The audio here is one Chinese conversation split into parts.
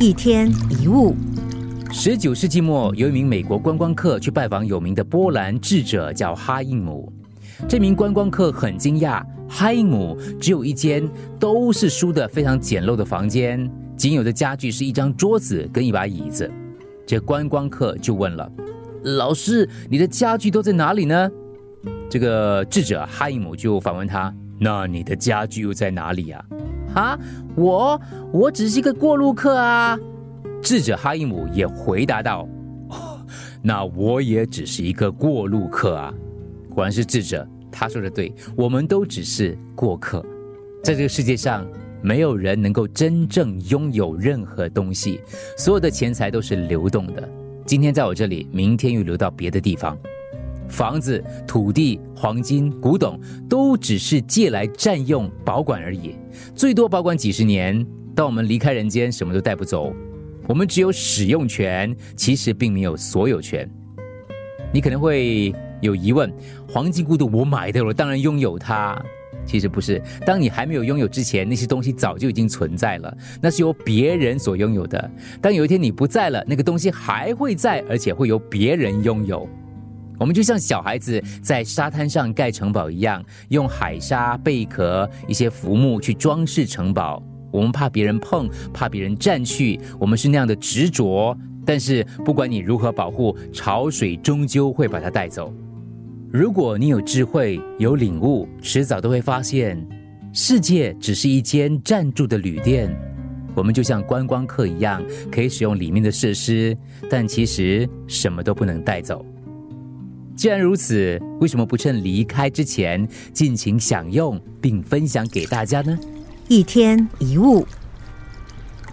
一天一物，十九世纪末，有一名美国观光客去拜访有名的波兰智者，叫哈因姆。这名观光客很惊讶，哈因姆只有一间都是书的非常简陋的房间，仅有的家具是一张桌子跟一把椅子。这观光客就问了：“老师，你的家具都在哪里呢？”这个智者哈因姆就反问他：“那你的家具又在哪里呀？”，啊我我只是一个过路客啊！智者哈伊姆也回答道：“ 那我也只是一个过路客啊！”果然是智者，他说的对，我们都只是过客，在这个世界上，没有人能够真正拥有任何东西，所有的钱财都是流动的。今天在我这里，明天又流到别的地方。房子、土地、黄金、古董，都只是借来占用、保管而已，最多保管几十年。当我们离开人间，什么都带不走，我们只有使用权，其实并没有所有权。你可能会有疑问：黄金、古董我买的，我当然拥有它。其实不是，当你还没有拥有之前，那些东西早就已经存在了，那是由别人所拥有的。当有一天你不在了，那个东西还会在，而且会由别人拥有。我们就像小孩子在沙滩上盖城堡一样，用海沙、贝壳、一些浮木去装饰城堡。我们怕别人碰，怕别人占去，我们是那样的执着。但是不管你如何保护，潮水终究会把它带走。如果你有智慧、有领悟，迟早都会发现，世界只是一间暂住的旅店。我们就像观光客一样，可以使用里面的设施，但其实什么都不能带走。既然如此，为什么不趁离开之前尽情享用并分享给大家呢？一天一物，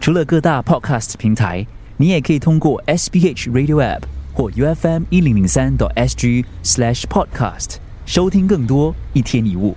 除了各大 Podcast 平台，你也可以通过 SBH Radio App 或 UFM 一零零三 SG Slash Podcast 收听更多一天一物。